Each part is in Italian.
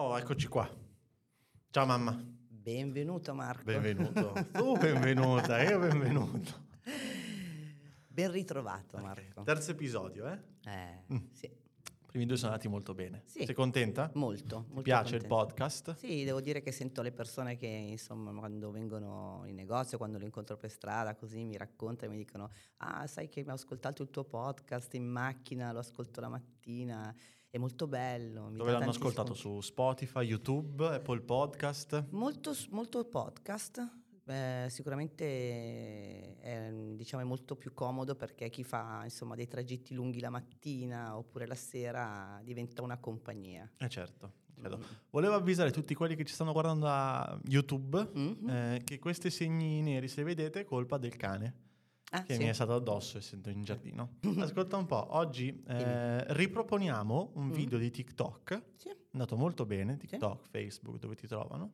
Oh, eccoci qua. Ciao mamma. Benvenuto Marco. Benvenuto. tu benvenuta, io benvenuto. Ben ritrovato Marco. Terzo episodio, eh? Eh, Mm. sì, I primi due sono andati molto bene. Sì. Sei contenta? molto. Ti molto piace il contenta. podcast? Sì, devo dire che sento le persone che insomma quando vengono in negozio, quando le incontro per strada, così mi raccontano e mi dicono ah sai che mi ho ascoltato il tuo podcast in macchina, lo ascolto la mattina, è molto bello. mi Dove l'hanno ascoltato? spunti." Su Spotify, YouTube, Apple Podcast? Molto, molto podcast, eh, sicuramente è, diciamo, è molto più comodo perché chi fa insomma, dei tragitti lunghi la mattina oppure la sera diventa una compagnia. Eh certo. certo. Mm. Volevo avvisare tutti quelli che ci stanno guardando da YouTube Mhm. eh, che questi segni neri, se vedete, è colpa del cane Ah, che sì. mi è stato addosso essendo in giardino. Ascolta un po', oggi eh, riproponiamo un Mhm. video di TikTok Sì. è andato molto bene, TikTok, Facebook, dove ti trovano,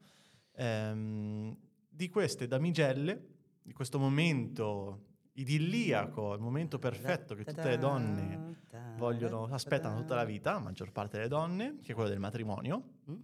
ehm, di queste damigelle, di questo momento idilliaco, il momento perfetto che tutte le donne vogliono, aspettano tutta la vita, la maggior parte delle donne, che è quello del matrimonio, Mm?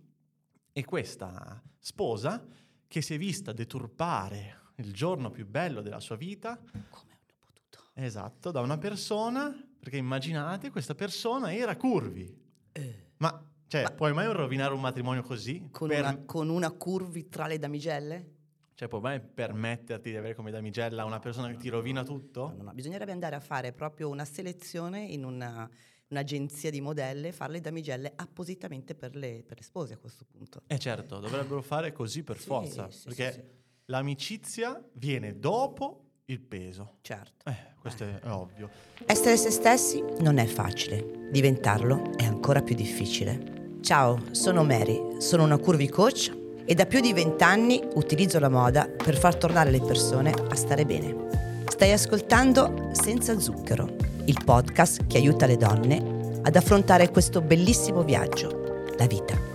e questa sposa che si è vista deturpare il giorno più bello della sua vita, Come hanno potuto? esatto, da una persona, perché immaginate, questa persona era curvi. Eh, Ma, cioè, Ma- puoi mai rovinare un matrimonio così? con, Per- una, con una curvi tra le damigelle? Cioè, puoi mai permetterti di avere come damigella una persona che ti rovina tutto? No, no, bisognerebbe andare a fare proprio una selezione in una- un'agenzia di modelle fare le damigelle appositamente per le, per le spose a questo punto. Eh certo, dovrebbero fare così per Sì, forza, sì, perché sì, sì. L'amicizia viene dopo il peso. Certo. Eh, questo è, è ovvio. Essere se stessi non è facile, diventarlo è ancora più difficile. Ciao, sono Mary, sono una curvy coach e da più di vent'anni utilizzo la moda per far tornare le persone a stare bene. Stai ascoltando Senza Zucchero, il podcast che aiuta le donne ad affrontare questo bellissimo viaggio, la vita.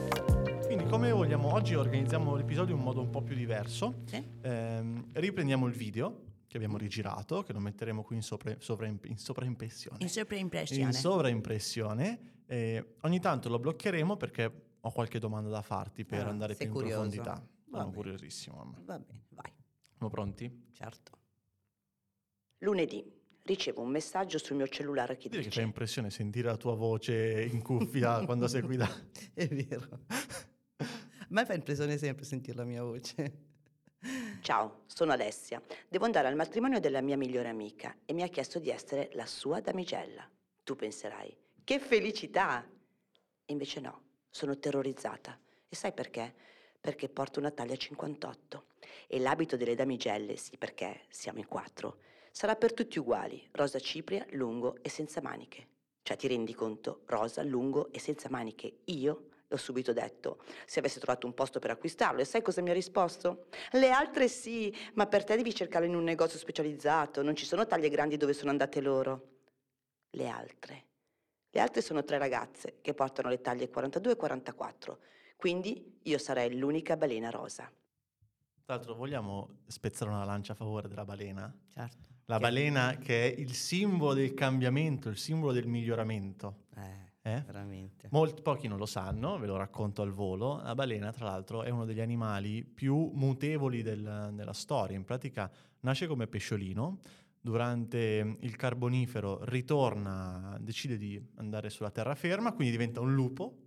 Vogliamo, oggi organizziamo l'episodio in un modo un po' più diverso. Sì? Ehm, riprendiamo il video che abbiamo rigirato, che lo metteremo qui in, sopra, sovraimp- in sovraimpressione. In sovraimpressione. in sovraimpressione. e ogni tanto lo bloccheremo perché ho qualche domanda da farti per Ah, andare più sei in curioso? profondità. Va Sono bene. curiosissimo. Va bene, vai. Siamo pronti? Certo. Lunedì ricevo un messaggio sul mio cellulare che Dire che dice... fa impressione sentire la tua voce in cuffia quando sei qui da... È vero. Me fa impressione sempre sentire la mia voce. Ciao, sono Alessia. Devo andare al matrimonio della mia migliore amica e mi ha chiesto di essere la sua damigella. Tu penserai, che felicità! Invece no, sono terrorizzata. E sai perché? Perché porto una taglia 58. E l'abito delle damigelle, sì perché siamo in quattro, sarà per tutti uguali, rosa cipria, lungo e senza maniche. Cioè ti rendi conto? Rosa, lungo e senza maniche. Io ho subito detto, se avessi trovato un posto per acquistarlo. E sai cosa mi ha risposto? Le altre sì, ma per te devi cercarlo in un negozio specializzato. Non ci sono taglie grandi dove sono andate loro. Le altre. Le altre sono tre ragazze che portano le taglie 42 e 44. Quindi io sarei l'unica balena rosa. Tra l'altro vogliamo spezzare una lancia a favore della balena? Certo. La balena che è il simbolo del cambiamento, il simbolo del miglioramento. Eh, Eh? veramente. Molti pochi non lo sanno, ve lo racconto al volo. La balena, tra l'altro, è uno degli animali più mutevoli del- della storia. In pratica nasce come pesciolino, durante il Carbonifero ritorna, decide di andare sulla terraferma, quindi diventa un lupo.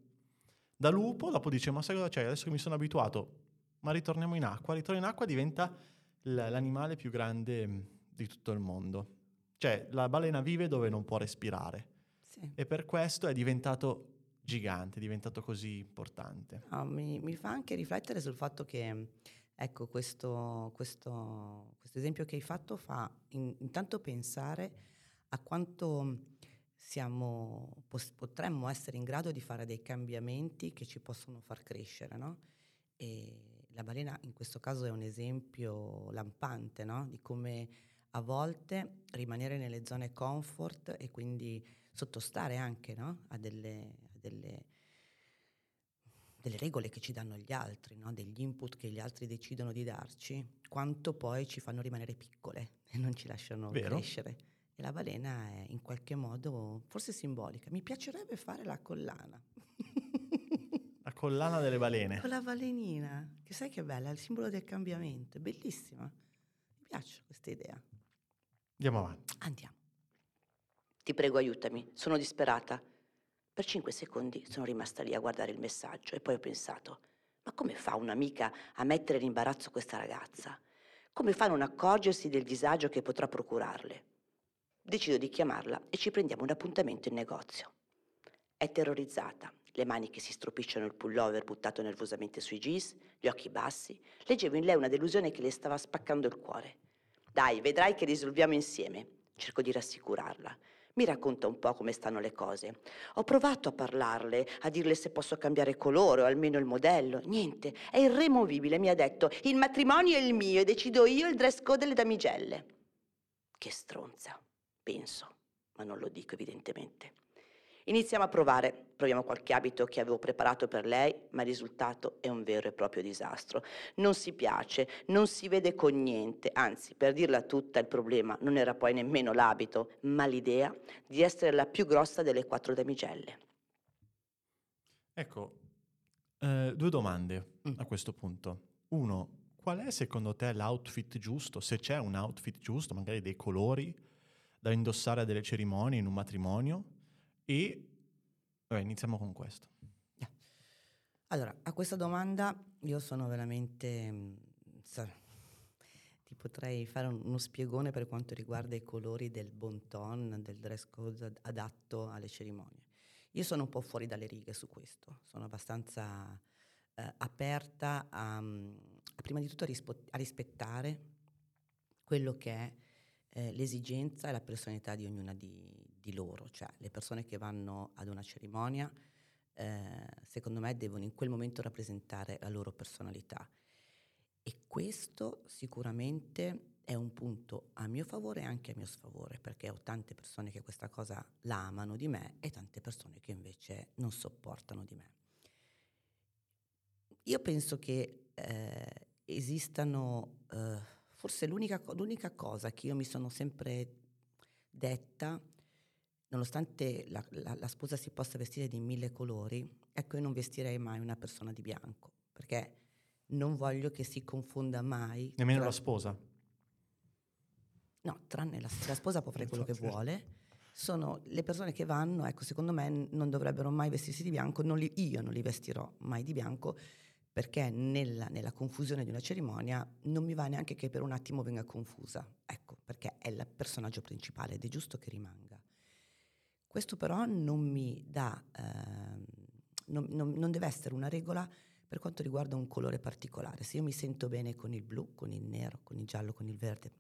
Da lupo, dopo dice: Ma sai cosa c'è? Adesso che mi sono abituato, ma ritorniamo in acqua. Ritorna in acqua diventa l- l'animale più grande di tutto il mondo. Cioè, la balena vive dove non può respirare Sì. e per questo è diventato gigante, è diventato così importante. No, mi, mi fa anche riflettere sul fatto che, ecco, questo, questo- questo esempio che hai fatto fa in- intanto pensare a quanto siamo, potremmo essere in grado di fare dei cambiamenti che ci possono far crescere, no? E la balena in questo caso è un esempio lampante, no? Di come a volte rimanere nelle zone comfort e quindi sottostare anche no? a delle, a delle delle regole che ci danno gli altri, no? degli input che gli altri decidono di darci, quanto poi ci fanno rimanere piccole e non ci lasciano Vero. crescere. E la balena è in qualche modo forse simbolica. Mi piacerebbe fare la collana. La collana delle balene. Con la balenina, che sai che bella, è il simbolo del cambiamento, è bellissima. Mi piace questa idea. Andiamo avanti. Andiamo. Ti prego, aiutami, sono disperata. Per cinque secondi sono rimasta lì a guardare il messaggio e poi ho pensato, ma come fa un'amica a mettere in imbarazzo questa ragazza? Come fa a non accorgersi del disagio che potrà procurarle? Decido di chiamarla e ci prendiamo un appuntamento in negozio. È terrorizzata, le mani che si stropicciano il pullover buttato nervosamente sui jeans, gli occhi bassi. Leggevo in lei una delusione che le stava spaccando il cuore. Dai, vedrai che risolviamo insieme. Cerco di rassicurarla. Mi racconta un po' come stanno le cose. Ho provato a parlarle, a dirle se posso cambiare colore o almeno il modello. Niente, è irremovibile. Mi ha detto: il matrimonio è il mio e decido io il dress code delle damigelle. Che stronza, penso, ma non lo dico evidentemente. Iniziamo a provare, proviamo qualche abito che avevo preparato per lei, ma il risultato è un vero e proprio disastro. Non si piace, non si vede con niente, anzi, per dirla tutta, il problema non era poi nemmeno l'abito, ma l'idea di essere la più grossa delle quattro damigelle. Ecco, eh, due domande mm. a questo punto. Uno, qual è secondo te l'outfit giusto? Se c'è un outfit giusto, magari dei colori da indossare a delle cerimonie in un matrimonio? E vabbè, iniziamo con questo. Allora, a questa domanda io sono veramente... Mm, ti potrei fare uno spiegone per quanto riguarda i colori del bon ton, del dress code adatto alle cerimonie. Io sono un po' fuori dalle righe su questo, sono abbastanza eh, aperta a, mm, a, prima di tutto a, rispo- a rispettare quello che è eh, l'esigenza e la personalità di ognuna di, di, loro, cioè le persone che vanno ad una cerimonia, eh, secondo me devono in quel momento rappresentare la loro personalità. E questo sicuramente è un punto a mio favore e anche a mio sfavore, perché ho tante persone che questa cosa la amano di me e tante persone che invece non sopportano di me. Io penso che eh, esistano... Eh, forse l'unica, l'unica cosa che io mi sono sempre detta, nonostante la, la, la, sposa si possa vestire di mille colori, ecco io non vestirei mai una persona di bianco, perché non voglio che si confonda mai. Nemmeno tra... la sposa? No, tranne la, la sposa può fare quello che vuole. Sono le persone che vanno, ecco, secondo me non dovrebbero mai vestirsi di bianco, non li, io non li vestirò mai di bianco perché nella, nella, confusione di una cerimonia non mi va neanche che per un attimo venga confusa, ecco, perché è il personaggio principale ed è giusto che rimanga. Questo però non mi dà, eh, non, non, non deve essere una regola per quanto riguarda un colore particolare. Se io mi sento bene con il blu, con il nero, con il giallo, con il verde,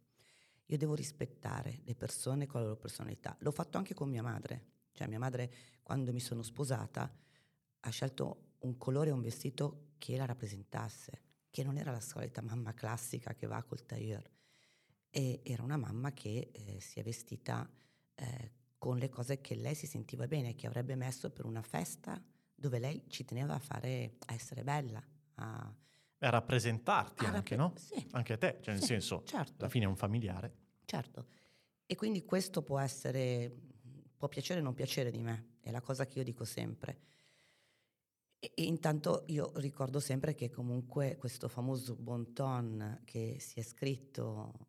io devo rispettare le persone con la loro personalità. L'ho fatto anche con mia madre, cioè mia madre quando mi sono sposata ha scelto un colore e un vestito che la rappresentasse, che non era la solita mamma classica che va col tailleur, e era una mamma che eh, si è vestita eh, con le cose che lei si sentiva bene, che avrebbe messo per una festa dove lei ci teneva a fare, a essere bella, a, a rappresentarti a anche, rapp- no? Sì. Anche a te, cioè nel sì, senso, certo. alla fine è un familiare. Certo. E quindi questo può essere, può piacere o non piacere di me, è la cosa che io dico sempre. E, e intanto io ricordo sempre che comunque questo famoso bon ton che si è scritto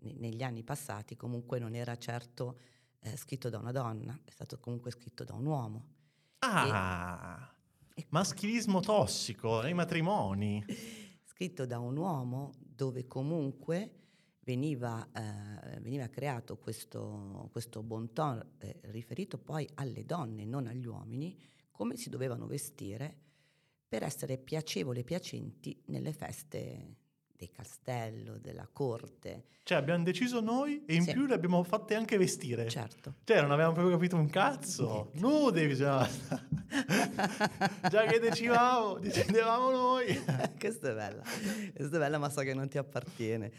negli anni passati comunque non era certo eh, scritto da una donna, è stato comunque scritto da un uomo. Ah, e, maschilismo tossico nei matrimoni. Scritto da un uomo dove comunque veniva, eh, veniva creato questo, questo bon ton eh, riferito poi alle donne, non agli uomini, come si dovevano vestire per essere piacevoli e piacenti nelle feste del castello, della corte. Cioè abbiamo deciso noi e in sì. più le abbiamo fatte anche vestire. Certo. Cioè non avevamo proprio capito un cazzo. Nude bisogna Già che decidevamo, decidevamo noi. Questa è bella. Questa è bella ma so che non ti appartiene.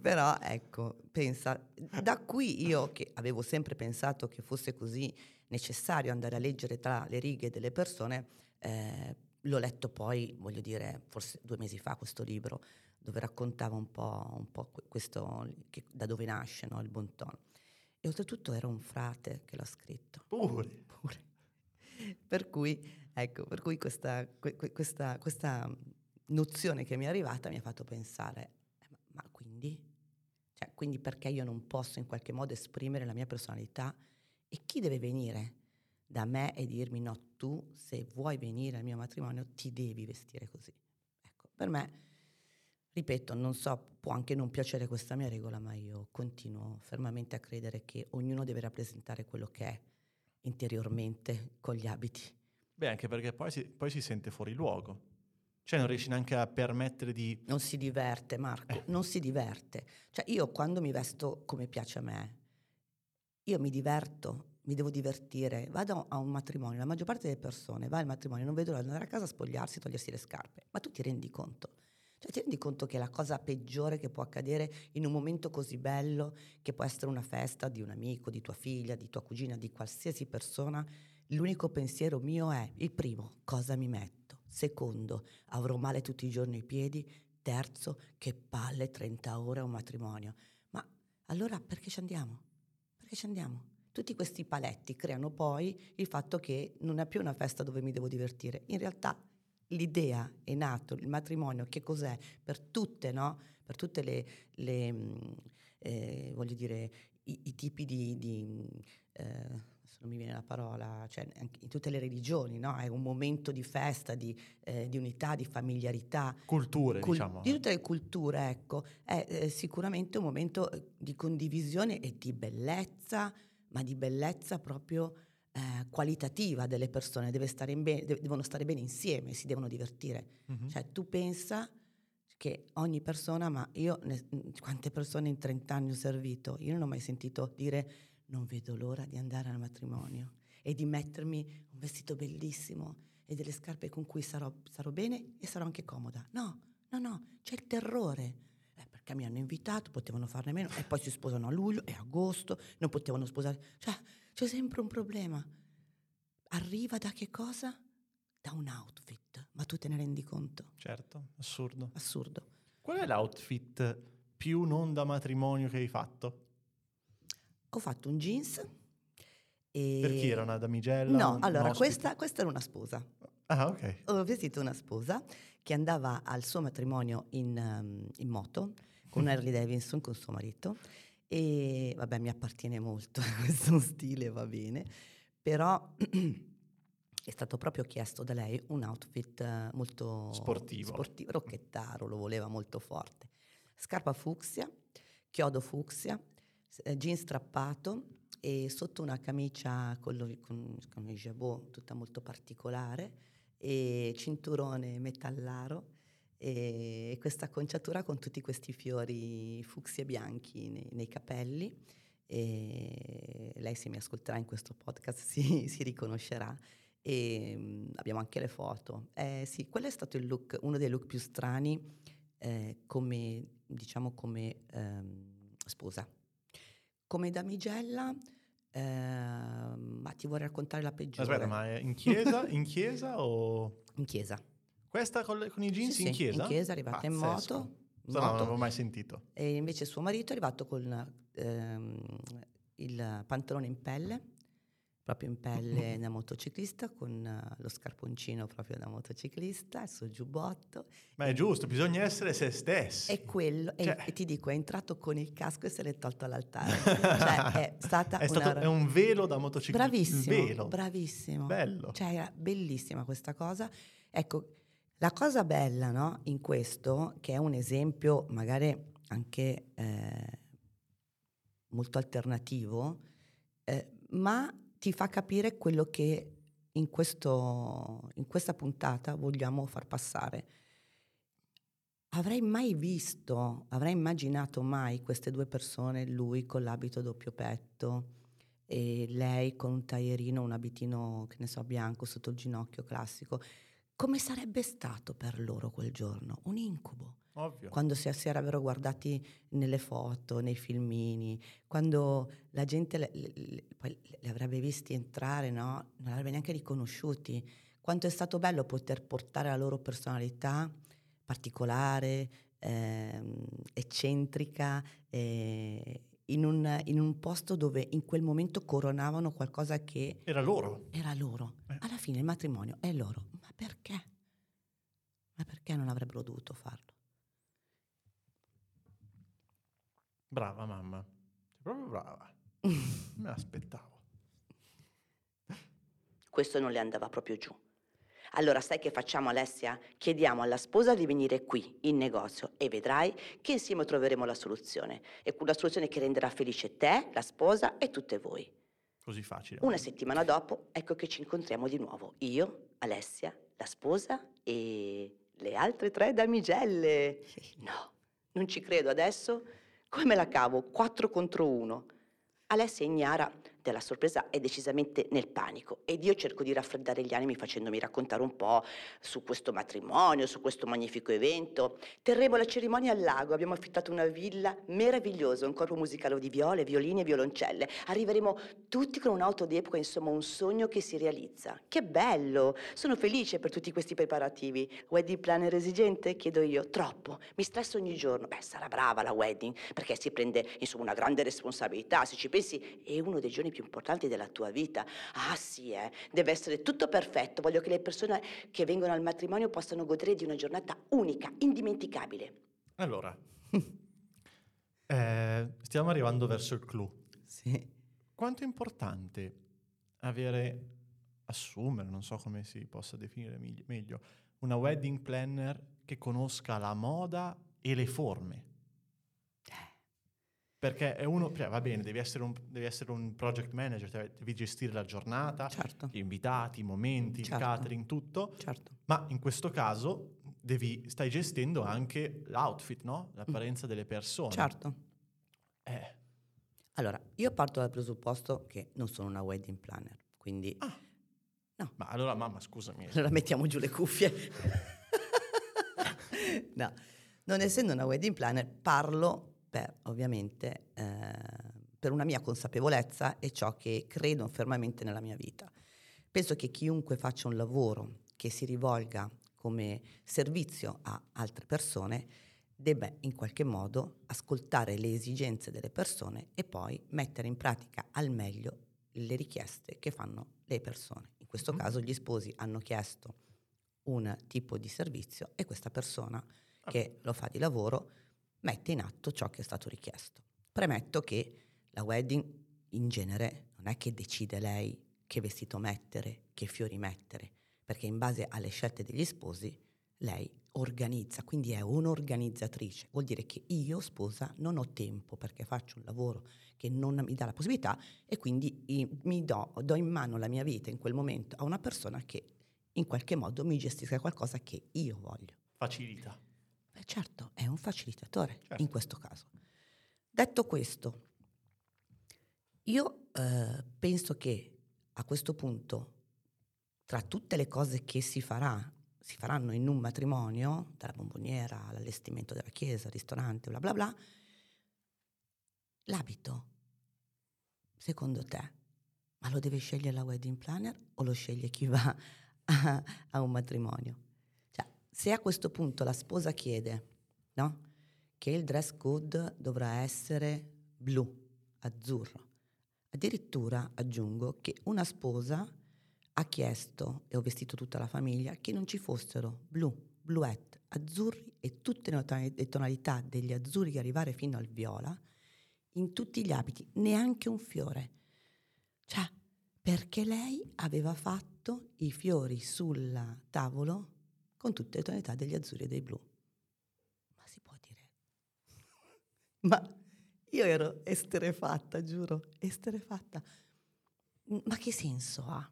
Però ecco, pensa, da qui io che avevo sempre pensato che fosse così necessario andare a leggere tra le righe delle persone, eh, l'ho letto poi, voglio dire, forse due mesi fa questo libro, dove raccontava un po', un po questo, che, da dove nasce no, il bon ton. E oltretutto era un frate che l'ha scritto. Pure. Pure. Per cui, ecco, per cui questa, questa, questa, nozione che mi è arrivata mi ha fatto pensare, eh, ma, ma quindi? Cioè, quindi perché io non posso in qualche modo esprimere la mia personalità? E chi deve venire da me e dirmi no, tu se vuoi venire al mio matrimonio ti devi vestire così? Ecco, per me Ripeto, non so, può anche non piacere questa mia regola, ma io continuo fermamente a credere che ognuno deve rappresentare quello che è interiormente con gli abiti. Beh, anche perché poi si, poi si sente fuori luogo. Cioè non riesci neanche a permettere di... Non si diverte, Marco, eh. non si diverte. Cioè io quando mi vesto come piace a me, io mi diverto, mi devo divertire. Vado a un matrimonio, la maggior parte delle persone va al matrimonio, non vedo l'ora di andare a casa, spogliarsi, togliersi le scarpe. Ma tu ti rendi conto? Cioè ti rendi conto che la cosa peggiore che può accadere in un momento così bello, che può essere una festa di un amico, di tua figlia, di tua cugina, di qualsiasi persona, l'unico pensiero mio è, il primo, cosa mi metto? Secondo, avrò male tutti i giorni i piedi? Terzo, che palle 30 ore a un matrimonio. Ma allora perché ci andiamo? Perché ci andiamo? Tutti questi paletti creano poi il fatto che non è più una festa dove mi devo divertire. In realtà l'idea è nato, il matrimonio, che cos'è? Per tutte, no? Per tutte le, le mm, eh, voglio dire, i, i tipi di, di eh, non mi viene la parola, cioè in tutte le religioni, no? È un momento di festa, di, eh, di unità, di familiarità. Culture, Cul- diciamo. Di tutte le culture, ecco. È eh, sicuramente un momento eh, di condivisione e di bellezza, ma di bellezza proprio eh, qualitativa delle persone, deve stare be- devono stare bene insieme, si devono divertire. Mm-hmm. Cioè tu pensa che ogni persona, ma io ne, quante persone in 30 anni ho servito, io non ho mai sentito dire non vedo l'ora di andare al matrimonio e di mettermi un vestito bellissimo e delle scarpe con cui sarò, sarò bene e sarò anche comoda. No, no, no, c'è il terrore eh, perché mi hanno invitato, potevano farne meno, e poi si sposano a luglio e agosto, non potevano sposare. Cioè, c'è sempre un problema. Arriva da che cosa? Da un outfit, ma tu te ne rendi conto? Certo, assurdo. Assurdo. Qual è l'outfit più non da matrimonio che hai fatto? Ho fatto un jeans. E... Per chi era una damigella? No, allora questa, questa, era una sposa. Ah, ok. Ho vestito una sposa che andava al suo matrimonio in, um, in moto con Harley Davidson, con suo marito e vabbè, mi appartiene molto questo stile, va bene, però è stato proprio chiesto da lei un outfit eh, molto sportivo, sportivo rocchettaro, lo voleva molto forte. Scarpa fucsia, chiodo fucsia, eh, jeans strappato e sotto una camicia con, lo, con, con il jabot tutta molto particolare e cinturone metallaro e questa acconciatura con tutti questi fiori fucsia bianchi nei, nei capelli. E lei se mi ascolterà in questo podcast si, si riconoscerà e um, abbiamo anche le foto. Eh, sì, quello è stato look, uno dei look più strani eh, come, diciamo, come um, sposa. Come damigella, eh, ma ti vorrei raccontare la peggiore. Aspetta, ma in chiesa, in chiesa o... In chiesa. Questa con, con i jeans sì, in chiesa? in chiesa, arrivata Pazzesco. in moto. No, non l'avevo mai sentito. E invece suo marito è arrivato con ehm, il pantalone in pelle, proprio in pelle da motociclista, con uh, lo scarponcino proprio da motociclista, il suo giubbotto. Ma è giusto, bisogna essere se stessi. È quello, cioè. e, e, ti dico, è entrato con il casco e se l'è tolto all'altare. cioè, è stata è, una... stato, è un velo da motociclista. Bravissimo, bravissimo. Bello. Cioè, era bellissima questa cosa. Ecco, la cosa bella no, in questo, che è un esempio magari anche eh, molto alternativo, eh, ma ti fa capire quello che in, questo, in questa puntata vogliamo far passare. Avrei mai visto, avrei immaginato mai queste due persone, lui con l'abito doppio petto e lei con un taglierino, un abitino, che ne so, bianco sotto il ginocchio classico come sarebbe stato per loro quel giorno? Un incubo. Ovvio. Quando si, si sarebbero guardati nelle foto, nei filmini, quando la gente le, le, le, le avrebbe visti entrare, no? non l'avrebbe neanche riconosciuti. Quanto è stato bello poter portare la loro personalità particolare, ehm, eccentrica, eh, in un, in un, posto dove in quel momento coronavano qualcosa che... Era loro. Era loro. Eh. Alla fine il matrimonio è loro. Ma perché? Ma perché non avrebbero dovuto farlo? Brava mamma, sei proprio brava. Me l'aspettavo. Questo non le andava proprio giù. Allora sai che facciamo Alessia? Chiediamo alla sposa di venire qui, in negozio, e vedrai che insieme troveremo la soluzione. E una soluzione che renderà felice te, la sposa e tutte voi. Così facile. Una settimana dopo, ecco che ci incontriamo di nuovo. Io, Alessia, la sposa e le altre tre damigelle. No, non ci credo adesso. Come me la cavo? Quattro contro uno. Alessia ignara della sorpresa è decisamente nel panico ed io cerco di raffreddare gli animi facendomi raccontare un po' su questo matrimonio, su questo magnifico evento. Terremo la cerimonia al lago, abbiamo affittato una villa meravigliosa, un corpo musicale di viole, violini e violoncelle. Arriveremo tutti con un'auto d'epoca, insomma un sogno che si realizza. Che bello! Sono felice per tutti questi preparativi. Wedding planner esigente? Chiedo io. Troppo. Mi stresso ogni giorno. Beh, sarà brava la wedding, perché si prende insomma una grande responsabilità. Se ci pensi, è uno dei giorni giorni più importanti della tua vita. Ah sì, eh, deve essere tutto perfetto. Voglio che le persone che vengono al matrimonio possano godere di una giornata unica, indimenticabile. Allora, eh, stiamo arrivando verso il clou. Sì. Quanto è importante avere, assumere, non so come si possa definire meglio, una wedding planner che conosca la moda e le forme? Perché è uno, cioè, va bene, devi essere, un, devi essere, un, project manager, cioè, devi gestire la giornata, certo. gli invitati, i momenti, certo. il catering, tutto. Certo. Ma in questo caso devi, stai gestendo anche l'outfit, no? L'apparenza mm. delle persone. Certo. Eh. Allora, io parto dal presupposto che non sono una wedding planner, quindi... Ah. No. Ma allora, mamma, scusami. Allora mettiamo giù le cuffie. no, non essendo una wedding planner, parlo per ovviamente eh, per una mia consapevolezza e ciò che credo fermamente nella mia vita. Penso che chiunque faccia un lavoro che si rivolga come servizio a altre persone debba in qualche modo ascoltare le esigenze delle persone e poi mettere in pratica al meglio le richieste che fanno le persone. In questo mm-hmm. caso gli sposi hanno chiesto un tipo di servizio e questa persona che lo fa di lavoro mette in atto ciò che è stato richiesto. Premetto che la wedding in genere non è che decide lei che vestito mettere, che fiori mettere, perché in base alle scelte degli sposi lei organizza, quindi è un'organizzatrice. Vuol dire che io, sposa, non ho tempo perché faccio un lavoro che non mi dà la possibilità e quindi mi do, do in mano la mia vita in quel momento a una persona che in qualche modo mi gestisca qualcosa che io voglio. Facilita. Beh, certo, è un facilitatore certo. in questo caso. Detto questo, io eh, penso che a questo punto, tra tutte le cose che si farà, si faranno in un matrimonio, dalla bomboniera all'allestimento della chiesa, al ristorante, bla bla bla, l'abito, secondo te, ma lo deve scegliere la wedding planner o lo sceglie chi va a, a un matrimonio? Se a questo punto la sposa chiede no, che il dress code dovrà essere blu, azzurro, addirittura aggiungo che una sposa ha chiesto, e ho vestito tutta la famiglia, che non ci fossero blu, bluette, azzurri e tutte le tonalità degli azzurri arrivare fino al viola in tutti gli abiti, neanche un fiore. Cioè, perché lei aveva fatto i fiori sul tavolo con tutte le tonalità degli azzurri e dei blu. Ma si può dire? Ma io ero esterefatta, giuro, esterefatta. Ma che senso ha?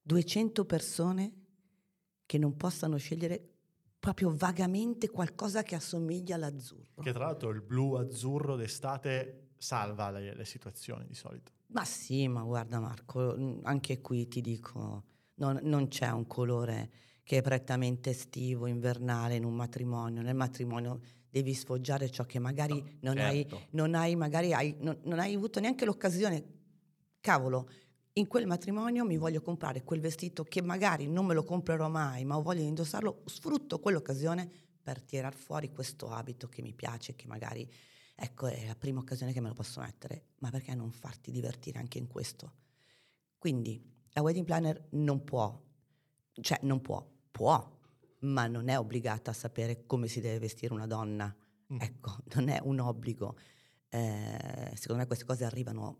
200 persone che non possano scegliere proprio vagamente qualcosa che assomiglia all'azzurro. Che tra l'altro il blu-azzurro d'estate salva le, le situazioni di solito. Ma sì, ma guarda Marco, anche qui ti dico, non, non c'è un colore che è prettamente estivo, invernale in un matrimonio. Nel matrimonio devi sfoggiare ciò che magari no, non, certo. hai, non hai, magari hai, non, non hai avuto neanche l'occasione. Cavolo, in quel matrimonio mi voglio comprare quel vestito che magari non me lo comprerò mai, ma di indossarlo, sfrutto quell'occasione per tirar fuori questo abito che mi piace, che magari Ecco, è la prima occasione che me lo posso mettere, ma perché non farti divertire anche in questo? Quindi la wedding planner non può, cioè non può, può, ma non è obbligata a sapere come si deve vestire una donna. Mm. Ecco, non è un obbligo. Eh, secondo me queste cose arrivano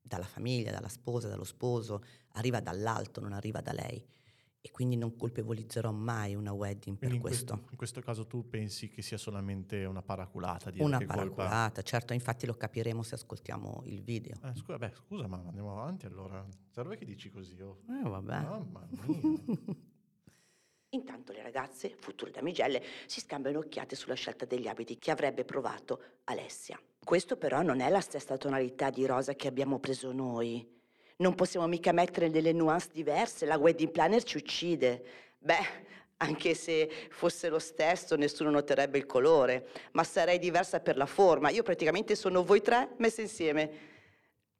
dalla famiglia, dalla sposa, dallo sposo, arriva dall'alto, non arriva da lei e quindi non colpevolizzerò mai una wedding per in questo. Que- in questo caso tu pensi che sia solamente una paraculata? Una paraculata, colpa... certo, infatti lo capiremo se ascoltiamo il video. Eh, scusa, beh, scusa, ma andiamo avanti allora. Serve che dici così? Oh. Eh, vabbè. Mamma mia. Intanto le ragazze, future damigelle, si scambiano occhiate sulla scelta degli abiti che avrebbe provato Alessia. Questo però non è la stessa tonalità di rosa che abbiamo preso noi. Non possiamo mica mettere delle nuance diverse, la wedding planner ci uccide. Beh, anche se fosse lo stesso nessuno noterebbe il colore, ma sarei diversa per la forma. Io praticamente sono voi tre messe insieme,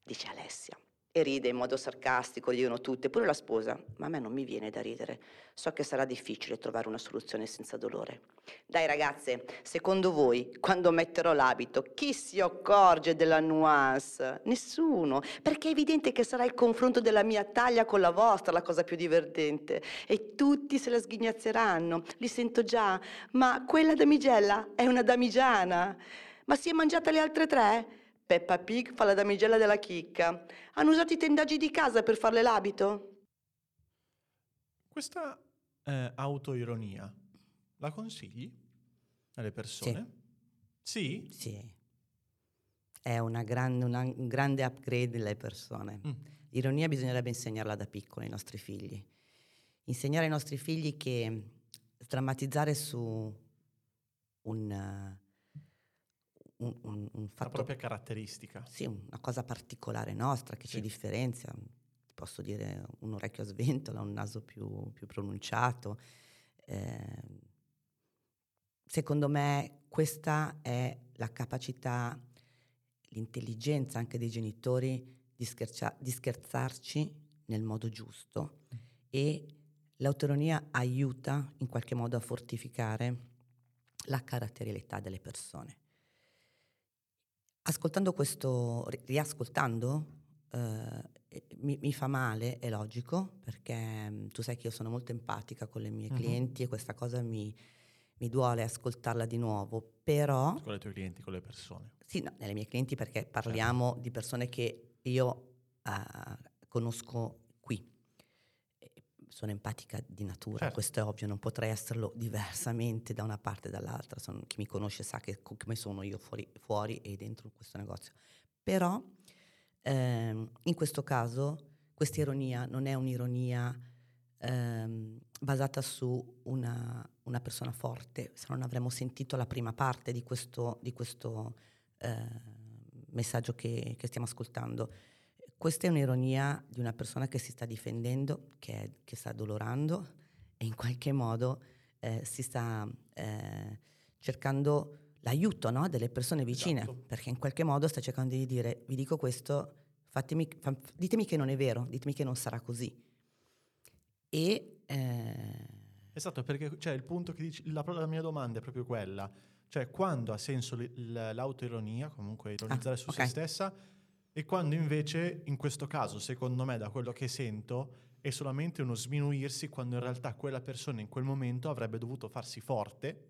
dice Alessia e ride in modo sarcastico, dicono tutte, pure la sposa, ma a me non mi viene da ridere. So che sarà difficile trovare una soluzione senza dolore. Dai ragazze, secondo voi, quando metterò l'abito, chi si accorge della nuance? Nessuno, perché è evidente che sarà il confronto della mia taglia con la vostra la cosa più divertente e tutti se la sghignazzeranno, li sento già, ma quella damigella è una damigiana. Ma si è mangiata le altre tre? Peppa Pig fa la damigella della chicca. Hanno usato i tendaggi di casa per farle l'abito? Questa eh, autoironia la consigli alle persone? Sì. Sì? Sì. È una grande, una, un grande upgrade alle persone. Mm. L'ironia bisognerebbe insegnarla da piccoli ai nostri figli. Insegnare ai nostri figli che sdrammatizzare su un un, un, un fatto... La propria caratteristica. Sì, una cosa particolare nostra che sì. ci differenzia. Posso dire un orecchio a sventola, un naso più, più pronunciato. Eh, secondo me questa è la capacità, l'intelligenza anche dei genitori di, scherza- di scherzarci nel modo giusto mm. e l'autonomia aiuta in qualche modo a fortificare la caratterialità delle persone. Ascoltando questo, riascoltando, eh, mi, mi, fa male, è logico, perché mm, tu sai che io sono molto empatica con le mie uh-huh. clienti e questa cosa mi, mi, duole ascoltarla di nuovo, però... Con i tuoi clienti, con le persone? Sì, no, nelle mie clienti perché parliamo certo. di persone che io uh, conosco sono empatica di natura, certo. questo è ovvio, non potrei esserlo diversamente da una parte e dall'altra. Sono, chi mi conosce sa che, come sono io fuori, fuori e dentro questo negozio. Però ehm, in questo caso questa ironia non è un'ironia ehm, basata su una, una, persona forte, se non avremmo sentito la prima parte di questo, di questo eh, messaggio che, che stiamo ascoltando questa è un'ironia di una persona che si sta difendendo, che, che sta dolorando e in qualche modo eh, si sta eh, cercando l'aiuto no? delle persone vicine, esatto. perché in qualche modo sta cercando di dire, vi dico questo, fatemi, fa, ditemi che non è vero, ditemi che non sarà così. E... Eh... Esatto, perché cioè, il punto che dici, la, la mia domanda è proprio quella, cioè quando ha senso l'autoironia, comunque ironizzare ah, su okay. se stessa, e quando invece, in questo caso, secondo me, da quello che sento, è solamente uno sminuirsi quando in realtà quella persona in quel momento avrebbe dovuto farsi forte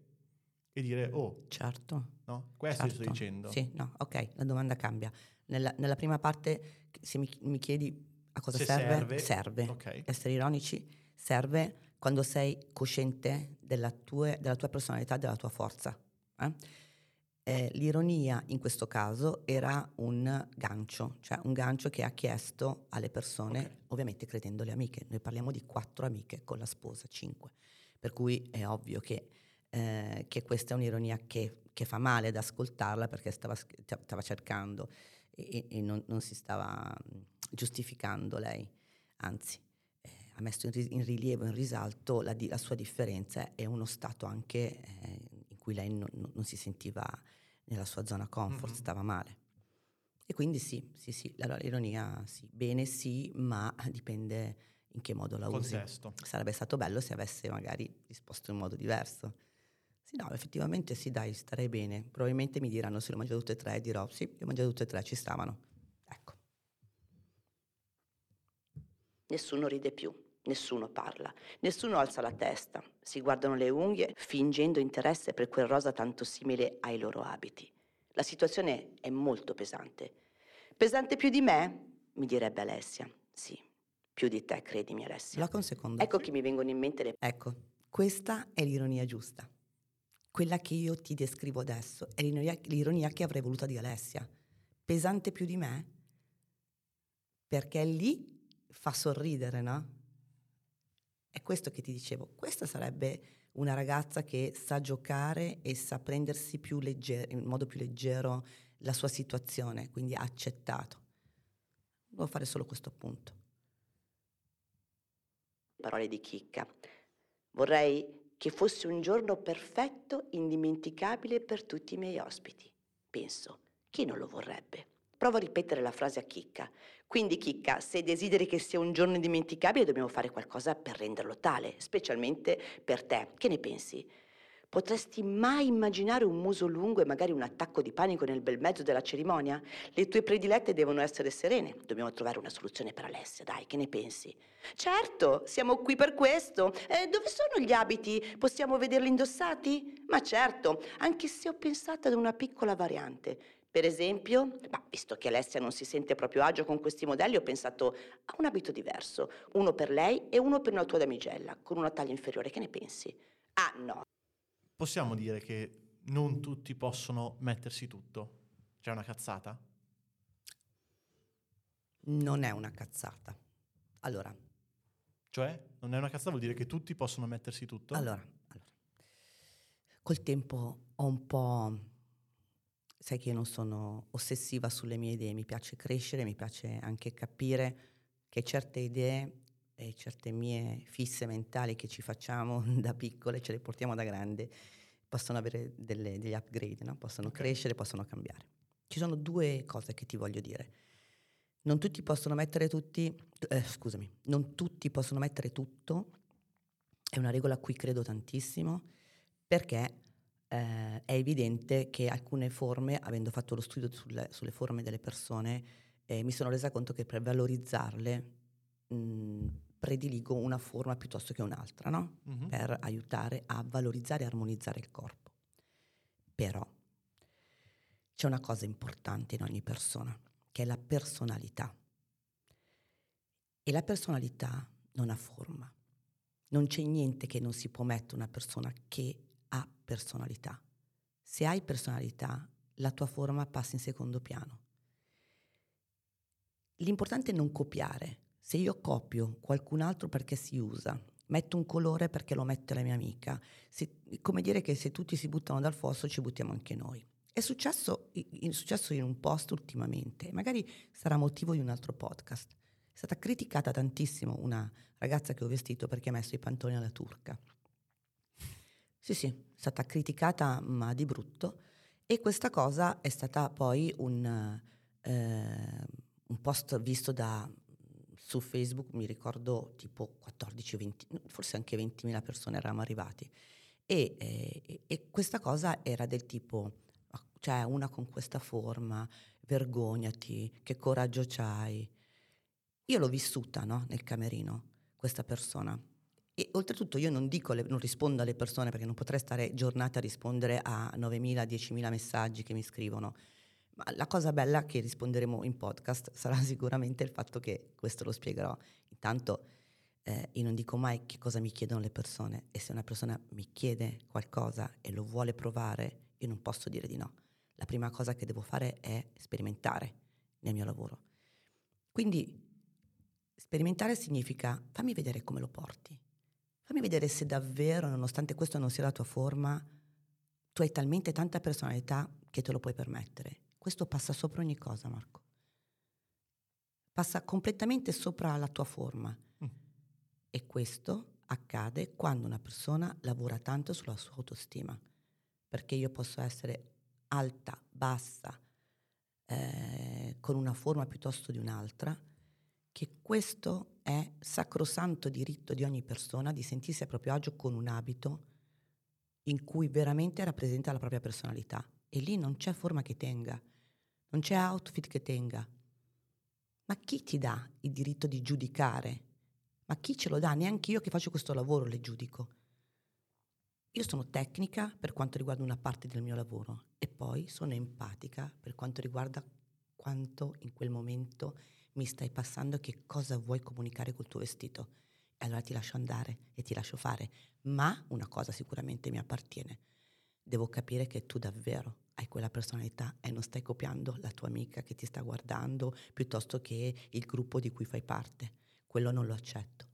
e dire oh certo no questo certo. sto dicendo sì no ok la domanda cambia nella, nella prima parte se mi, mi, chiedi a cosa serve serve, serve. Okay. essere ironici serve quando sei cosciente della, tue, della tua personalità della tua forza eh? Eh, l'ironia in questo caso era un gancio, cioè un gancio che ha chiesto alle persone, okay. ovviamente credendo le amiche, noi parliamo di quattro amiche con la sposa, cinque, per cui è ovvio che, eh, che questa è un'ironia che, che, fa male ad ascoltarla perché stava, stava cercando e, e non, non, si stava giustificando lei, anzi eh, ha messo in, rilievo, in risalto la, la, sua differenza e uno stato anche eh, cui lei non, non si sentiva nella sua zona comfort, mm-hmm. stava male. E quindi sì, sì, sì, allora, l'ironia sì, bene sì, ma dipende in che modo la Contesto. usi. Sarebbe stato bello se avesse magari risposto in modo diverso. Sì, no, effettivamente sì, dai, starei bene. Probabilmente mi diranno se le ho mangiate tutte e tre, dirò sì, le ho mangiate tutte e tre, ci stavano. Ecco. Nessuno ride più, nessuno parla, nessuno alza la testa, si guardano le unghie fingendo interesse per quel rosa tanto simile ai loro abiti. La situazione è molto pesante. Pesante più di me? Mi direbbe Alessia. Sì, più di te, credimi Alessia. Blocca un secondo. Ecco che mi vengono in mente le... Ecco, questa è l'ironia giusta. Quella che io ti descrivo adesso è l'ironia, l'ironia che avrei voluta di Alessia. Pesante più di me? Perché lì fa sorridere, no? Questo che ti dicevo. Questa sarebbe una ragazza che sa giocare e sa prendersi leggero, in modo più leggero la sua situazione, quindi ha accettato. Devo fare solo questo appunto. Parole di chicca. Vorrei che fosse un giorno perfetto, indimenticabile per tutti i miei ospiti. Penso, chi non lo vorrebbe? Provo a ripetere la frase a chicca. Quindi, Chicca, se desideri che sia un giorno indimenticabile, dobbiamo fare qualcosa per renderlo tale, specialmente per te. Che ne pensi? Potresti mai immaginare un muso lungo e magari un attacco di panico nel bel mezzo della cerimonia? Le tue predilette devono essere serene. Dobbiamo trovare una soluzione per Alessia, dai, che ne pensi? Certo, siamo qui per questo. Eh, dove sono gli abiti? Possiamo vederli indossati? Ma certo, anche se ho pensato ad una piccola variante. Per esempio, visto che Alessia non si sente proprio agio con questi modelli, ho pensato a un abito diverso, uno per lei e uno per una tua damigella, con una taglia inferiore. Che ne pensi? Ah, no. Possiamo dire che non tutti possono mettersi tutto? C'è una cazzata? Non è una cazzata. Allora. Cioè, non è una cazzata vuol dire che tutti possono mettersi tutto? Allora, allora. col tempo ho un po' sai che io non sono ossessiva sulle mie idee, mi piace crescere, mi piace anche capire che certe idee e certe mie fisse mentali che ci facciamo da piccole, ce le portiamo da grande, possono avere delle, degli upgrade, no? possono okay. crescere, possono cambiare. Ci sono due cose che ti voglio dire. Non tutti possono mettere tutti, eh, scusami, non tutti possono mettere tutto, è una regola a cui credo tantissimo, perché eh, è evidente che alcune forme, avendo fatto lo studio sulle, sulle forme delle persone, eh, mi sono resa conto che per valorizzarle mh, prediligo una forma piuttosto che un'altra, no? mm-hmm. per aiutare a valorizzare e armonizzare il corpo. Però c'è una cosa importante in ogni persona, che è la personalità. E la personalità non ha forma. Non c'è niente che non si può mettere una persona che personalità. Se hai personalità, la tua forma passa in secondo piano. L'importante è non copiare. Se io copio qualcun altro perché si usa, metto un colore perché lo mette la mia amica, se, come dire che se tutti si buttano dal fosso ci buttiamo anche noi. È successo, è successo in un post ultimamente, magari sarà motivo di un altro podcast. È stata criticata tantissimo una ragazza che ho vestito perché ha messo i pantaloni alla turca. Sì, sì, è stata criticata ma di brutto. E questa cosa è stata poi un, eh, un post visto da, su Facebook, mi ricordo tipo 14 o 20, forse anche 20.000 persone eravamo arrivati. E, eh, e questa cosa era del tipo, cioè una con questa forma, vergognati, che coraggio c'hai. Io l'ho vissuta no, nel camerino, questa persona e oltretutto io non le, non rispondo alle persone perché non potrei stare giornate a rispondere a 9.000, 10.000 messaggi che mi scrivono. Ma la cosa bella che risponderemo in podcast sarà sicuramente il fatto che questo lo spiegherò. Intanto eh, io non dico mai che cosa mi chiedono le persone e se una persona mi chiede qualcosa e lo vuole provare, io non posso dire di no. La prima cosa che devo fare è sperimentare nel mio lavoro. Quindi sperimentare significa fammi vedere come lo porti Fammi vedere se davvero, nonostante questo non sia la tua forma, tu hai talmente tanta personalità che te lo puoi permettere. Questo passa sopra ogni cosa, Marco. Passa completamente sopra la tua forma. Mm. E questo accade quando una persona lavora tanto sulla sua autostima. Perché io posso essere alta, bassa, eh, con una forma piuttosto di un'altra, che questo è sacrosanto diritto di ogni persona di sentirsi a proprio agio con un abito in cui veramente rappresenta la propria personalità e lì non c'è forma che tenga, non c'è outfit che tenga. Ma chi ti dà il diritto di giudicare? Ma chi ce lo dà? Neanche io che faccio questo lavoro le giudico. Io sono tecnica per quanto riguarda una parte del mio lavoro e poi sono empatica per quanto riguarda quanto in quel momento mi stai passando che cosa vuoi comunicare col tuo vestito. E allora ti lascio andare e ti lascio fare. Ma una cosa sicuramente mi appartiene. Devo capire che tu davvero hai quella personalità e non stai copiando la tua amica che ti sta guardando piuttosto che il gruppo di cui fai parte. Quello non lo accetto.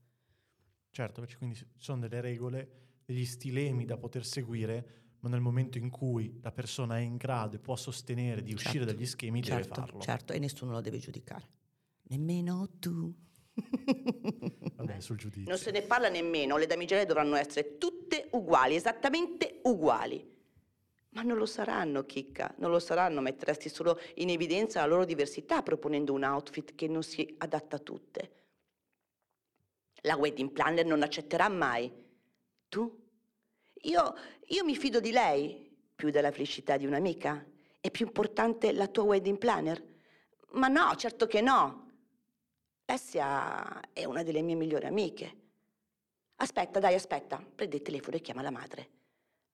Certo, perché quindi ci sono delle regole degli stilemi da poter seguire, ma nel momento in cui la persona è in grado e può sostenere di uscire certo, dagli schemi, certo, deve farlo. Certo, e nessuno lo deve giudicare. Nemmeno tu. Vabbè, sul giudizio. Non se ne parla nemmeno, le damigelle dovranno essere tutte uguali, esattamente uguali. Ma non lo saranno, Chicca, non lo saranno, metteresti solo in evidenza la loro diversità proponendo un outfit che non si adatta a tutte. La wedding planner non accetterà mai tu? Io, io mi fido di lei più della felicità di un'amica? È più importante la tua wedding planner? Ma no, certo che no. Essia è una delle mie migliori amiche. Aspetta, dai, aspetta. Prendi il telefono e chiama la madre.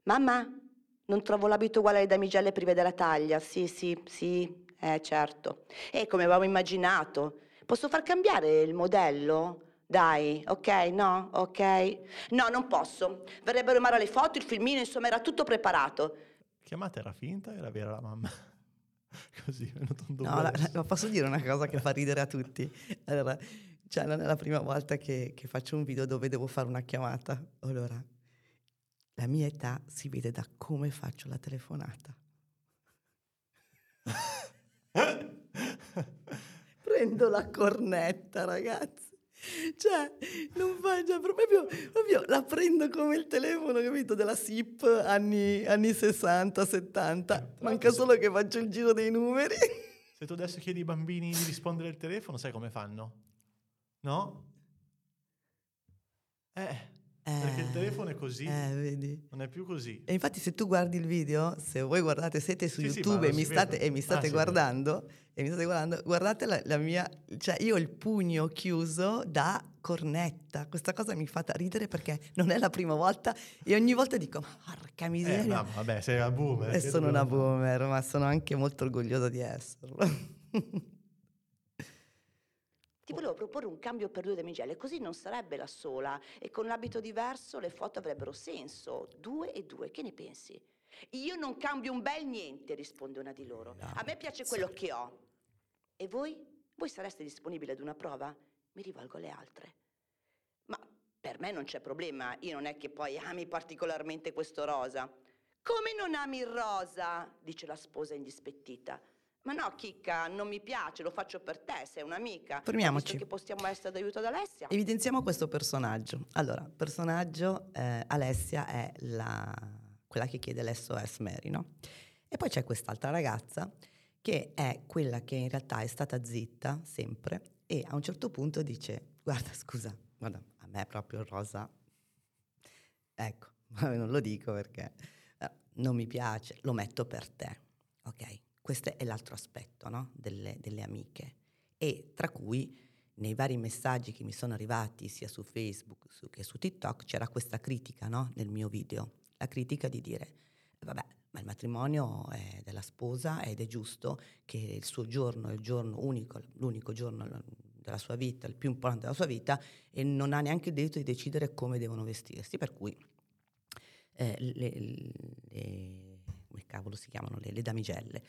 Mamma, non trovo l'abito uguale alle damigelle prive della taglia. Sì, sì, sì, eh, certo. E come avevamo immaginato. Posso far cambiare il modello? Dai, ok, no, ok. No, non posso. Verrebbero male le foto, il filmino, insomma, era tutto preparato. Chiamata era finta, era vera la mamma. Così è venuto un No, la, la, posso dire una cosa che fa ridere a tutti. Allora, cioè, non è la prima volta che, che faccio un video dove devo fare una chiamata. Allora, la mia età si vede da come faccio la telefonata. Prendo la cornetta, ragazzi. Cioè, non fa, cioè, proprio, proprio la prendo come il telefono, capito, della SIP anni, anni 60, 70. Eh, Manca solo che faccio il giro dei numeri. Se tu adesso chiedi ai bambini di rispondere al telefono, sai come fanno? No? Eh, perché il eh, telefono è così, eh, non è più così. E infatti se tu guardi il video, se voi guardate, siete su sì, YouTube sì, e, mi state, e, mi state, ah, guardando, e mi state guardando, guardate la, la, mia, cioè io ho il pugno chiuso da cornetta. Questa cosa mi fa ridere perché non è la prima volta e ogni volta dico, ma porca eh, miseria. Eh, no, vabbè, sei una boomer. E sono una boomer, ma sono anche molto orgogliosa di esserlo. Ti volevo proporre un cambio per due damigelle, così non sarebbe la sola e con l'abito diverso le foto avrebbero senso. Due e due, che ne pensi? Io non cambio un bel niente, risponde una di loro. No, A me piace quello sì. che ho. E voi? Voi sareste disponibili ad una prova? Mi rivolgo alle altre. Ma per me non c'è problema, io non è che poi ami particolarmente questo rosa. Come non ami il rosa? dice la sposa indispettita. Ma no, Chicca, non mi piace, lo faccio per te, sei un'amica. Fermiamoci. che possiamo essere d'aiuto ad Alessia. Evidenziamo questo personaggio. Allora, personaggio, eh, Alessia è la, quella che chiede l'SOS Mary, no? E poi c'è quest'altra ragazza che è quella che in realtà è stata zitta sempre e a un certo punto dice, guarda, scusa, guarda, a me proprio il rosa, ecco, non lo dico perché eh, non mi piace, lo metto per te, ok? Questo è l'altro aspetto no? delle, delle amiche e tra cui nei vari messaggi che mi sono arrivati sia su Facebook che su TikTok c'era questa critica no? nel mio video, la critica di dire vabbè ma il matrimonio è della sposa ed è giusto che il suo giorno è il giorno unico, l'unico giorno della sua vita, il più importante della sua vita e non ha neanche il diritto di decidere come devono vestirsi, per cui eh, le, le, come cavolo si chiamano le, le damigelle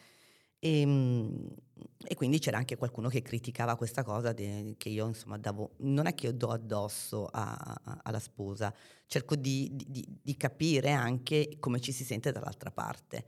e, ehm, e, quindi c'era anche qualcuno che criticava questa cosa de, che io insomma davo, non è che io do addosso a, a, alla sposa, cerco di, di, di, capire anche come ci si sente dall'altra parte.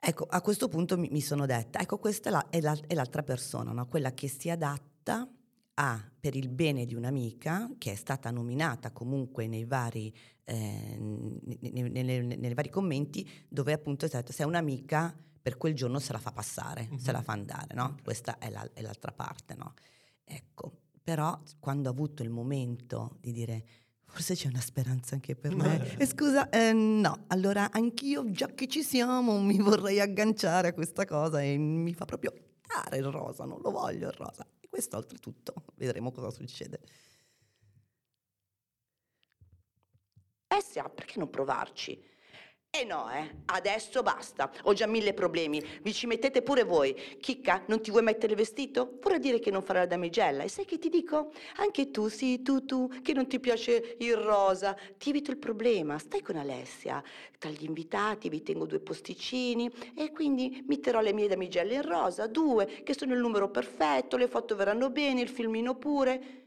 Ecco, a questo punto mi, mi sono detta, ecco questa è, la, è, la, è l'altra persona, no? quella che si adatta a, per il bene di un'amica, che è stata nominata comunque nei vari, eh, nei, nei, nei, nei vari commenti, dove appunto è stata, se è un'amica per quel giorno se la fa passare, mm-hmm. se la fa andare, no? Questa è, la, è, l'altra parte, no? Ecco, però quando ho avuto il momento di dire Forse c'è una speranza anche per me. E scusa, eh, no, allora anch'io, già che ci siamo, mi vorrei agganciare a questa cosa e mi fa proprio caro il rosa, non lo voglio il rosa. E questo oltretutto, vedremo cosa succede. Essia, perché non provarci? Eh no, eh, adesso basta. Ho già mille problemi. Vi ci mettete pure voi. Chicca, non ti vuoi mettere il vestito? Vorrei dire che non farà la damigella. E sai che ti dico? Anche tu, sì, tu, tu, che non ti piace il rosa. Ti evito il problema. Stai con Alessia. Tra gli invitati vi tengo due posticini e quindi metterò le mie damigelle in rosa, due, che sono il numero perfetto, le foto verranno bene, il filmino pure.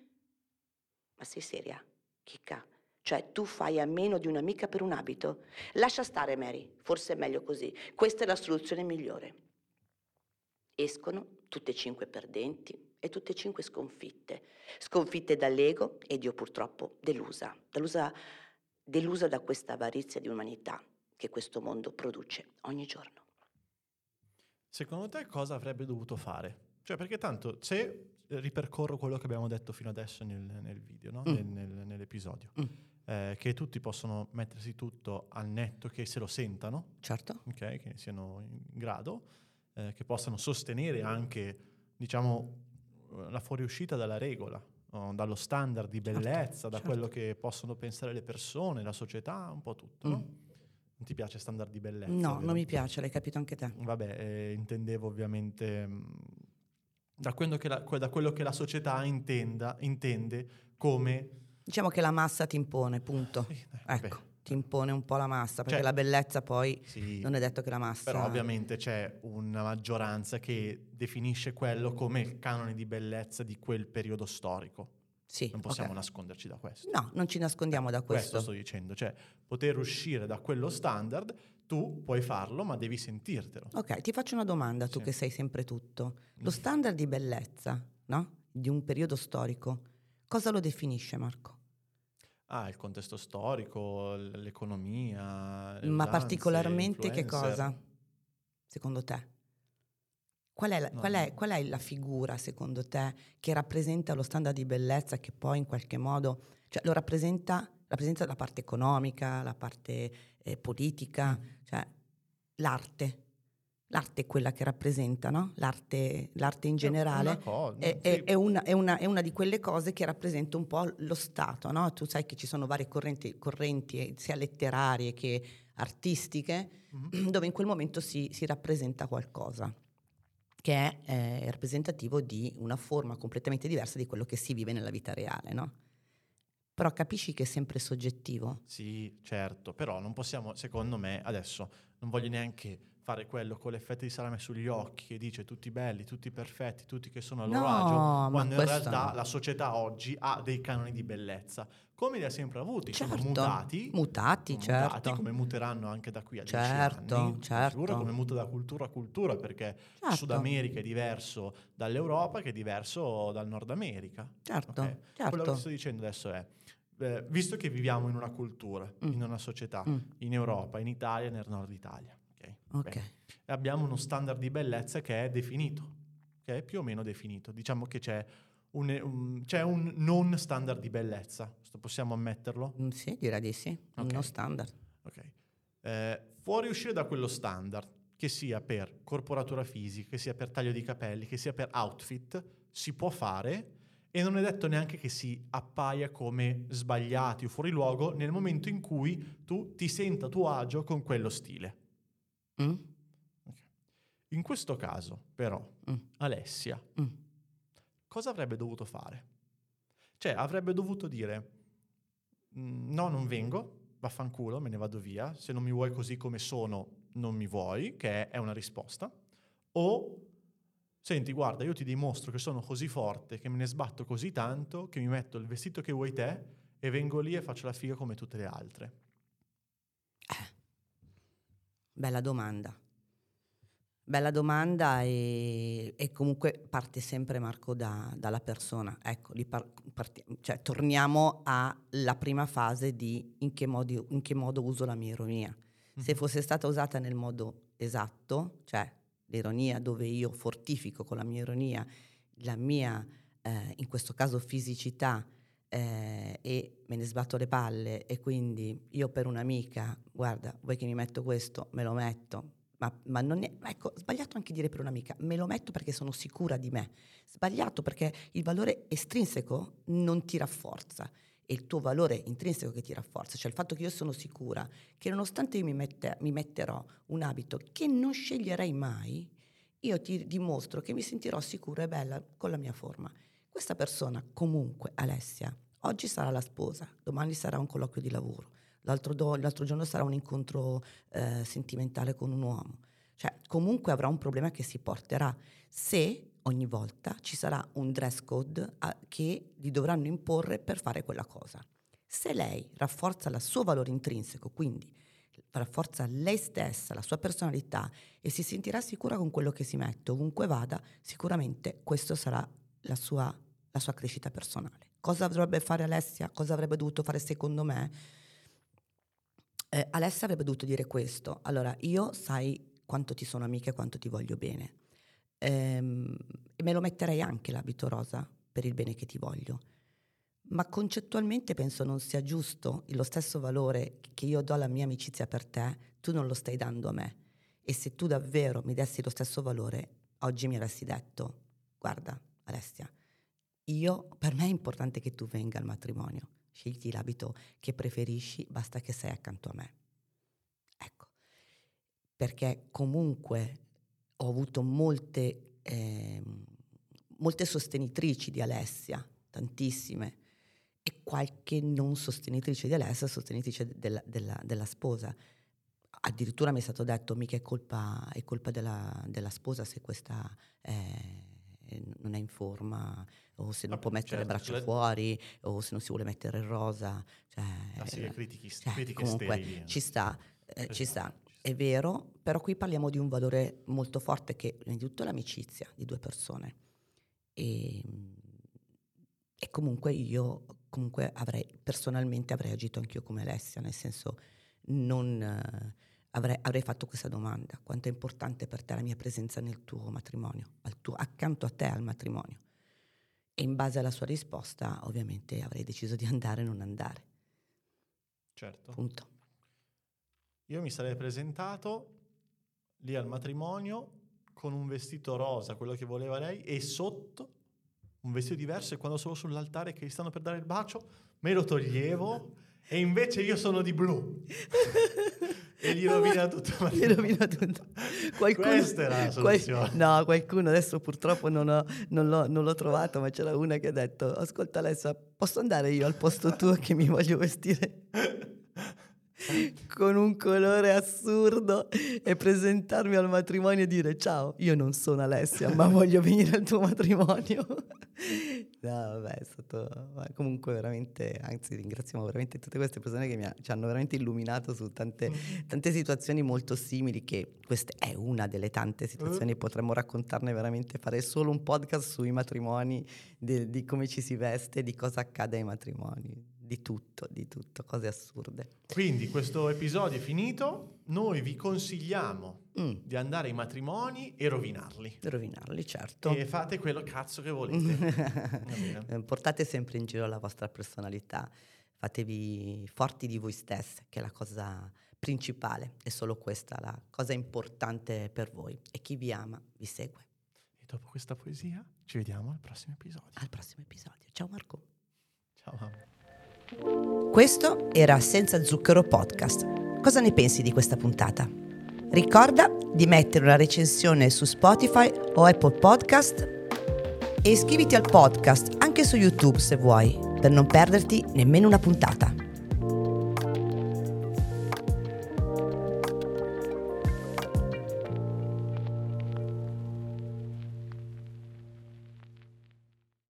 Ma sei seria, Chicca? Cioè tu fai a meno di un'amica per un abito. Lascia stare Mary, forse è meglio così. Questa è la soluzione migliore. Escono tutte e cinque perdenti e tutte e cinque sconfitte. Sconfitte dall'ego ed io purtroppo delusa. Delusa, delusa da questa avarizia di umanità che questo mondo produce ogni giorno. Secondo te cosa avrebbe dovuto fare? Cioè perché tanto se ripercorro quello che abbiamo detto fino adesso nel, nel video, no? mm. nel, nel, nell'episodio. Mm eh, che tutti possono mettersi tutto al netto, che se lo sentano, certo. okay, che siano in grado, eh, che possano sostenere anche, diciamo, la fuoriuscita dalla regola, no? dallo standard di certo, bellezza, certo, da certo. quello che possono pensare le persone, la società, un po' tutto, mm. no? Non ti piace standard di bellezza? No, vero? non mi piace, l'hai capito anche te. Vabbè, eh, intendevo ovviamente mm, da, quello la, da, quello che la, società intenda, intende come Diciamo che la massa ti impone, punto. Sì, ecco, beh. ti impone un po' la massa, perché cioè, la bellezza poi sì, non è detto che la massa... Però ovviamente c'è una maggioranza che definisce quello come il canone di bellezza di quel periodo storico. Sì, non possiamo okay. nasconderci da questo. No, non ci nascondiamo da questo. Questo sto dicendo, cioè poter uscire da quello standard, tu puoi farlo, ma devi sentirtelo. Ok, ti faccio una domanda, tu sì. che sei sempre tutto. Lo standard di bellezza, no? Di un periodo storico, Cosa lo definisce Marco? Ah, il contesto storico, l'economia. Ma particolarmente influencer. che cosa, secondo te? Qual è, la, no. qual, è, qual è, la, figura, secondo te, che rappresenta lo standard di bellezza che poi in qualche modo, cioè lo rappresenta, rappresenta la parte economica, la parte eh, politica, mm. cioè l'arte? L'arte è quella che rappresenta, no? l'arte, l'arte, in generale cosa, è, sì. è, è, una, una, è, una, di quelle cose che rappresenta un po' lo Stato. No? Tu sai che ci sono varie correnti, correnti sia letterarie che artistiche, mm-hmm. dove in quel momento si, si rappresenta qualcosa che è eh, rappresentativo di una forma completamente diversa di quello che si vive nella vita reale, no? Però capisci che è sempre soggettivo? Sì, certo, però non possiamo, secondo me, adesso non voglio neanche fare quello con l'effetto di salame sugli occhi che dice tutti belli, tutti perfetti, tutti che sono a loro no, agio, quando in realtà no. la società oggi ha dei canoni di bellezza, come li ha sempre avuti, certo. sono mutati, mutati, certo. mutati, come muteranno anche da qui a certo, anni, certo. sicuro come muta da cultura a cultura, perché certo. Sud America è diverso dall'Europa che è diverso dal Nord America. Certo, okay? certo. Quello che sto dicendo adesso è, eh, visto che viviamo in una cultura, mm. in una società, mm. in Europa, in Italia nel Nord Italia, Okay. E abbiamo uno standard di bellezza che è definito, che è più o meno definito. Diciamo che c'è un, un, c'è un non standard di bellezza, possiamo ammetterlo? Mm, sì, direi di sì, okay. uno standard. Ok. Eh, fuori uscire da quello standard, che sia per corporatura fisica, che sia per taglio di capelli, che sia per outfit, si può fare e non è detto neanche che si appaia come sbagliati o fuori luogo nel momento in cui tu ti senta a tuo agio con quello stile. Mm? Okay. In questo caso, però, mm. Alessia, mm. cosa avrebbe dovuto fare? Cioè, avrebbe dovuto dire, mm, no, non vengo, vaffanculo, me ne vado via, se non mi vuoi così come sono, non mi vuoi, che è una risposta, o senti, guarda, io ti dimostro che sono così forte, che me ne sbatto così tanto, che mi metto il vestito che vuoi te e vengo lì e faccio la figa come tutte le altre. Bella domanda. Bella domanda e, e, comunque parte sempre Marco da, dalla persona. Ecco, par- parti- cioè, torniamo alla prima fase di in che, modi, in che modo uso la mia ironia. Mm-hmm. Se fosse stata usata nel modo esatto, cioè l'ironia dove io fortifico con la mia ironia la mia, eh, in questo caso, fisicità eh, e me ne sbatto le palle e quindi io per un'amica, guarda, vuoi che mi metto questo, me lo metto, ma, ma, non è, ecco, sbagliato anche dire per un'amica, me lo metto perché sono sicura di me, sbagliato perché il valore estrinseco non ti rafforza, è il tuo valore intrinseco che ti rafforza, cioè il fatto che io sono sicura che nonostante io mi, mette, mi metterò un abito che non sceglierei mai, io ti dimostro che mi sentirò sicura e bella con la mia forma. Questa persona comunque, Alessia, oggi sarà la sposa, domani sarà un colloquio di lavoro, l'altro, do, l'altro giorno sarà un incontro eh, sentimentale con un uomo. Cioè, comunque avrà un problema che si porterà se ogni volta ci sarà un dress code a, che gli dovranno imporre per fare quella cosa. Se lei rafforza il suo valore intrinseco, quindi rafforza lei stessa, la sua personalità e si sentirà sicura con quello che si mette, ovunque vada, sicuramente questa sarà la sua, la sua crescita personale. Cosa dovrebbe fare Alessia? Cosa avrebbe dovuto fare secondo me? Eh, Alessia avrebbe dovuto dire questo. Allora, io sai quanto ti sono amica e quanto ti voglio bene. Ehm, e me lo metterei anche l'abito rosa per il bene che ti voglio. Ma concettualmente penso non sia giusto lo stesso valore che io do alla mia amicizia per te, tu non lo stai dando a me. E se tu davvero mi dessi lo stesso valore, oggi mi avresti detto, guarda Alessia, io, per me è importante che tu venga al matrimonio, scegli l'abito che preferisci, basta che sei accanto a me. Ecco, perché comunque ho avuto molte, eh, molte sostenitrici di Alessia, tantissime, e qualche non sostenitrice di Alessia, sostenitrice della, della, della sposa. Addirittura mi è stato detto mica è colpa, è colpa della, della, sposa se questa è, non è in forma o se non può mettere certo, le braccia le... fuori o se non si vuole mettere il rosa. Cioè, ah, sì, critichi, cioè, critiche comunque sterili. ci sta, eh, ci sta. È vero, però qui parliamo di un valore molto forte che è innanzitutto l'amicizia di due persone. E, e comunque io comunque avrei, personalmente avrei agito anch'io come Alessia, nel senso non eh, avrei, avrei, fatto questa domanda, quanto è importante per te la mia presenza nel tuo matrimonio, tuo, accanto a te al matrimonio. E in base alla sua risposta ovviamente avrei deciso di andare o non andare. Certo. Punto. Io mi sarei presentato lì al matrimonio con un vestito rosa, quello che voleva lei, e sotto un vestito diverso e quando sono sull'altare che gli stanno per dare il bacio, me lo toglievo e invece io sono di blu. e gli rovina tutto. Gli rovina tutto. Qualcuno, Questa era la soluzione. Qual, no, qualcuno adesso purtroppo non, ho, non, l'ho, non, l'ho, trovato, ma c'era una che ha detto, ascolta Alessa, posso andare io al posto tuo che mi voglio vestire? con un colore assurdo e presentarmi al matrimonio e dire ciao, io non sono Alessia, ma voglio venire al tuo matrimonio. no, vabbè, è stato comunque veramente, anzi ringraziamo veramente tutte queste persone che mi ha, ci hanno veramente illuminato su tante, tante, situazioni molto simili, che questa è una delle tante situazioni, potremmo raccontarne veramente, fare solo un podcast sui matrimoni, di, di come ci si veste, di cosa accade ai matrimoni di tutto, di tutto, cose assurde. Quindi questo episodio è finito, noi vi consigliamo mm. di andare ai matrimoni e rovinarli. Rovinarli, certo. E fate quello cazzo che volete. Portate sempre in giro la vostra personalità, fatevi forti di voi stessi, che è la cosa principale, è solo questa la cosa importante per voi e chi vi ama vi segue. E dopo questa poesia ci vediamo al prossimo episodio. Al prossimo episodio. Ciao Marco. Ciao mamma. Questo era Senza Zucchero Podcast. Cosa ne pensi di questa puntata? Ricorda di mettere una recensione su Spotify o Apple Podcast e iscriviti al podcast anche su YouTube se vuoi, per non perderti nemmeno una puntata.